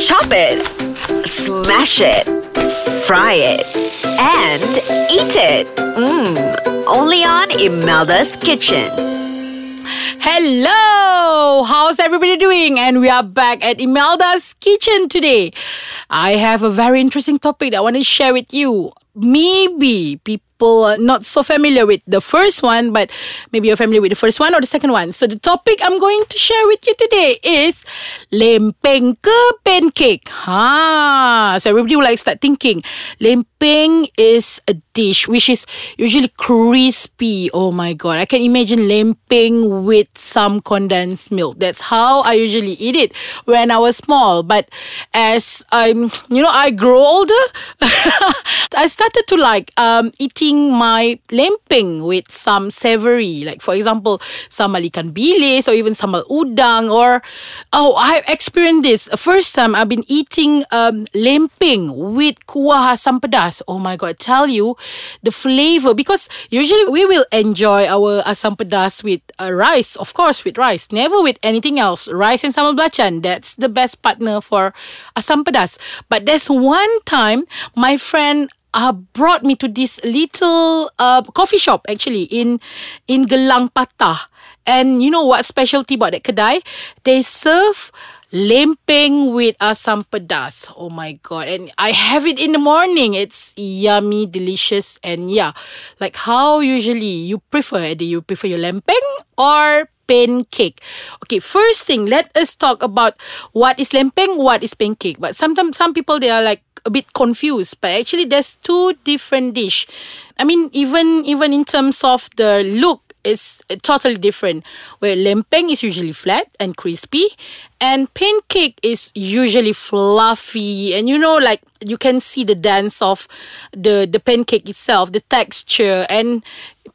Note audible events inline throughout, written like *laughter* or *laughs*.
Chop it, smash it, fry it, and eat it. Mmm, only on Imelda's Kitchen. Hello! How's everybody doing? And we are back at Imelda's kitchen today. I have a very interesting topic that I want to share with you. Maybe people are not so familiar with the first one, but maybe you're familiar with the first one or the second one. So the topic I'm going to share with you today is lempeng ke pancake. Ha! So everybody will like start thinking. Lempeng is a dish which is usually crispy. Oh my god. I can imagine lempeng with some condensed milk. That's how I usually eat it when I was small. But as I'm you know, I grow older, *laughs* I started to like um eating my lempeng with some savory. Like for example, sambal ikan bilis or even sambal udang or oh I experienced this. First time I've been eating um lempeng with kuah asam pedas. Oh my god, I tell you the flavor because usually we will enjoy our asam pedas with uh, rice, of course with rice, never with anything else. Rice and sambal belacan, that's the best partner for asam pedas. But there's one time my friend uh, brought me to this little uh, coffee shop actually in in Gelang Patah. And you know what specialty about that kedai? They serve lempeng with asam pedas. Oh my god. And I have it in the morning. It's yummy, delicious and yeah. Like how usually you prefer? Do you prefer your lempeng or pancake. Okay, first thing, let us talk about what is lempeng, what is pancake. But sometimes some people they are like a bit confused, but actually there's two different dish. I mean, even even in terms of the look is totally different. Where lempeng is usually flat and crispy, and pancake is usually fluffy, and you know, like you can see the dance of the the pancake itself, the texture, and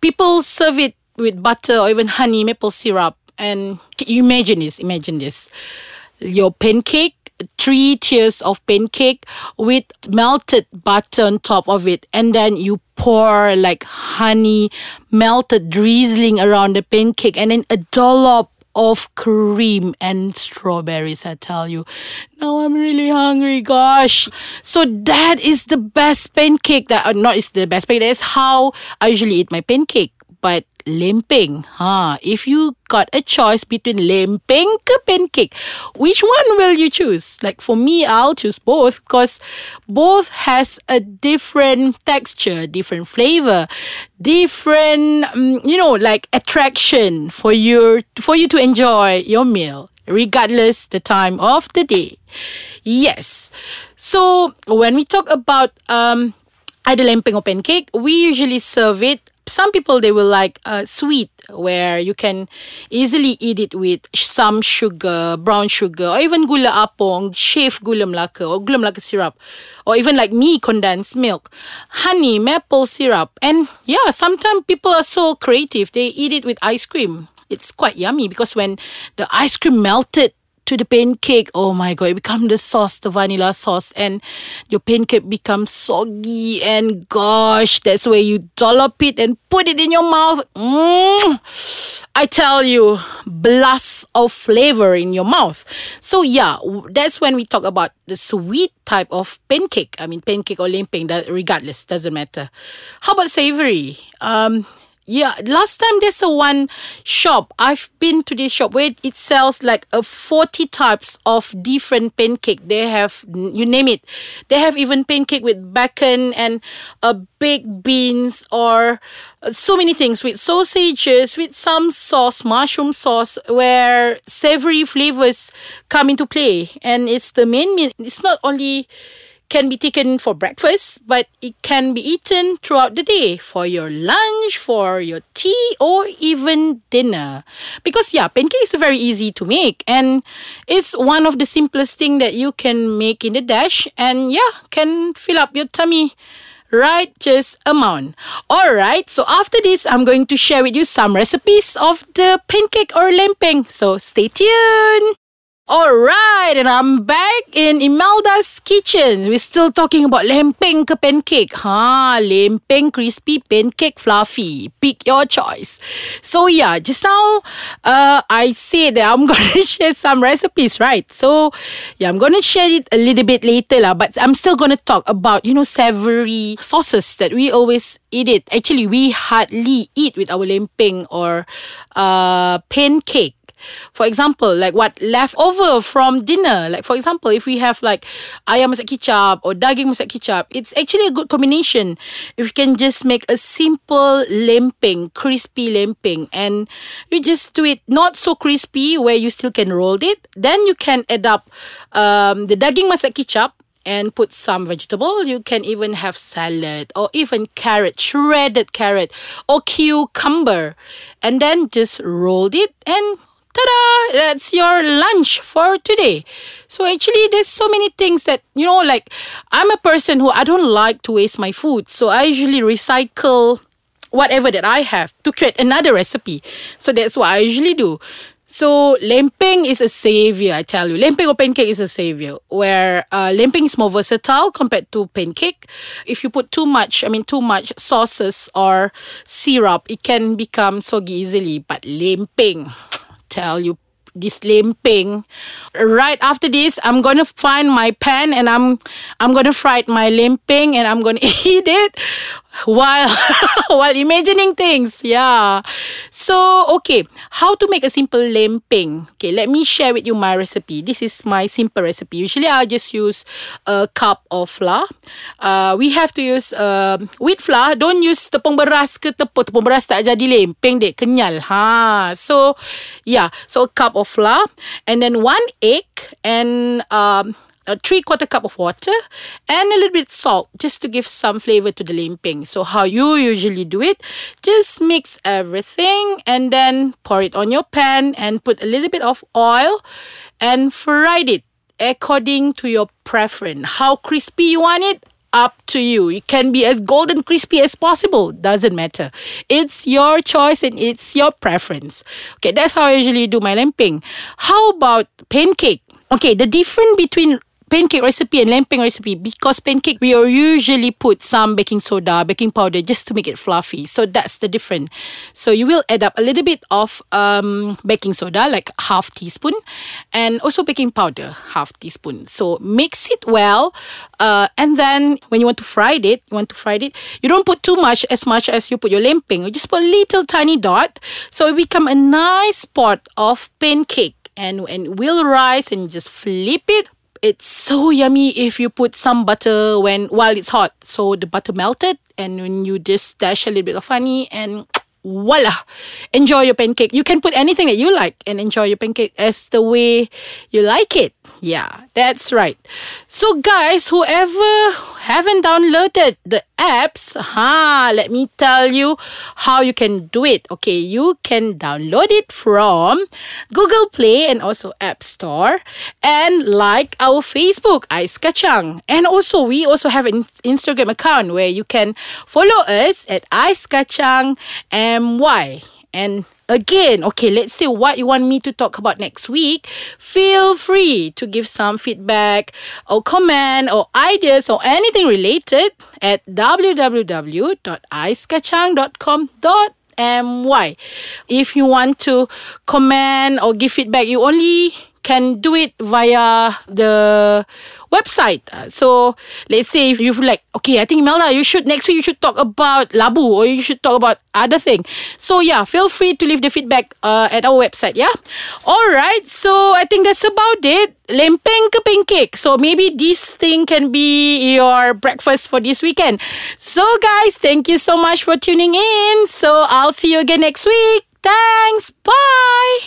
people serve it with butter or even honey, maple syrup, and you imagine this. Imagine this: your pancake three tiers of pancake with melted butter on top of it. And then you pour like honey melted drizzling around the pancake and then a dollop of cream and strawberries i tell you. Now i'm really hungry gosh. So that is the best pancake that uh, not is the best pancake that's how i usually eat my pancake but lempeng. Ha, if you got a choice between lempeng ke pancake, which one will you choose? Like for me, I'll choose both because both has a different texture, different flavor, different, um, you know, like attraction for you for you to enjoy your meal, regardless the time of the day. Yes. So when we talk about um either lempeng or pancake, we usually serve it some people they will like uh, sweet where you can easily eat it with some sugar brown sugar or even gula apong shaved gula melaka or gula melaka syrup or even like me condensed milk honey maple syrup. And yeah sometimes people are so creative they eat it with ice cream. It's quite yummy because when the ice cream melted to the pancake. Oh my god, it becomes the sauce, the vanilla sauce, and your pancake becomes soggy. And gosh, that's where you dollop it and put it in your mouth. Mm, I tell you, blast of flavor in your mouth. So yeah, that's when we talk about the sweet type of pancake. I mean, pancake or lempeng, regardless, doesn't matter. How about savory? Um, yeah, last time there's a one shop. I've been to this shop where it sells like a 40 types of different pancake. They have you name it. They have even pancake with bacon and a uh, baked beans or uh, so many things with sausages with some sauce, mushroom sauce where savory flavors come into play and it's the main meal. It's not only can be taken for breakfast, but it can be eaten throughout the day for your lunch, for your tea, or even dinner. Because yeah, pancakes are very easy to make and it's one of the simplest thing that you can make in the dash and yeah, can fill up your tummy right just amount. Alright, so after this, I'm going to share with you some recipes of the pancake or lempeng. So stay tuned. All right, and I'm back in Imelda's kitchen. We're still talking about lempeng ke pancake. Ha, lempeng crispy, pancake fluffy. Pick your choice. So yeah, just now uh, I said that I'm *laughs* to share some recipes, right? So yeah, I'm to share it a little bit later lah. But I'm still to talk about, you know, savory sauces that we always eat it. Actually, we hardly eat with our lempeng or uh, pancake. For example, like what left over from dinner. Like for example, if we have like ayam masak kicap or daging masak kicap, it's actually a good combination. If you can just make a simple lempeng, crispy lempeng, and you just do it not so crispy where you still can roll it. Then you can add up um, the daging masak kicap and put some vegetable. You can even have salad or even carrot, shredded carrot or cucumber, and then just roll it and ta-da that's your lunch for today so actually there's so many things that you know like i'm a person who i don't like to waste my food so i usually recycle whatever that i have to create another recipe so that's what i usually do so lempeng is a savior, I tell you. Lempeng or pancake is a savior. Where uh, lempeng is more versatile compared to pancake. If you put too much, I mean too much sauces or syrup, it can become soggy easily. But lempeng, tell you this lempeng. Right after this, I'm gonna find my pan and I'm I'm gonna fry my lempeng and I'm gonna *laughs* eat it while *laughs* while imagining things. Yeah. So okay, how to make a simple lempeng? Okay, let me share with you my recipe. This is my simple recipe. Usually, I just use a cup of flour. Uh, we have to use uh, wheat flour. Don't use tepung beras ke tepung tepung beras tak jadi lempeng dek kenyal. Ha. So yeah, so a cup of flour and then one egg and um a three quarter cup of water and a little bit salt just to give some flavor to the lempeng. So how you usually do it, just mix everything and then pour it on your pan and put a little bit of oil and fry it according to your preference. How crispy you want it, up to you. It can be as golden crispy as possible. Doesn't matter. It's your choice and it's your preference. Okay, that's how I usually do my lempeng. How about pancake? Okay, the difference between pancake recipe and lempeng recipe because pancake we usually put some baking soda, baking powder just to make it fluffy. So that's the difference. So you will add up a little bit of um, baking soda, like half teaspoon, and also baking powder, half teaspoon. So mix it well, uh, and then when you want to fry it, you want to fry it. You don't put too much as much as you put your lempeng. You just put a little tiny dot, so it become a nice pot of pancake and and will rise and just flip it it's so yummy if you put some butter when while it's hot. So the butter melted and when you just dash a little bit of honey and *tsk* voila! Enjoy your pancake. You can put anything that you like and enjoy your pancake as the way you like it. Yeah that's right. So guys whoever haven't downloaded the apps huh? Let me tell you how you can do it. Okay you can download it from google play and also app store and like our facebook Ais Kacang. And also we also have an instagram account where you can follow us at Ais Kacang my. And again, okay, let's say what you want me to talk about next week. Feel free to give some feedback or comment or ideas or anything related at www.aiskachang.com.my. If you want to comment or give feedback, you only can do it via the website. Uh, so let's say if you feel like, okay, I think Melda, you should next week you should talk about labu or you should talk about other thing. So yeah, feel free to leave the feedback uh, at our website. Yeah. All right. So I think that's about it. Lempeng ke pancake. So maybe this thing can be your breakfast for this weekend. So guys, thank you so much for tuning in. So I'll see you again next week. Thanks. Bye.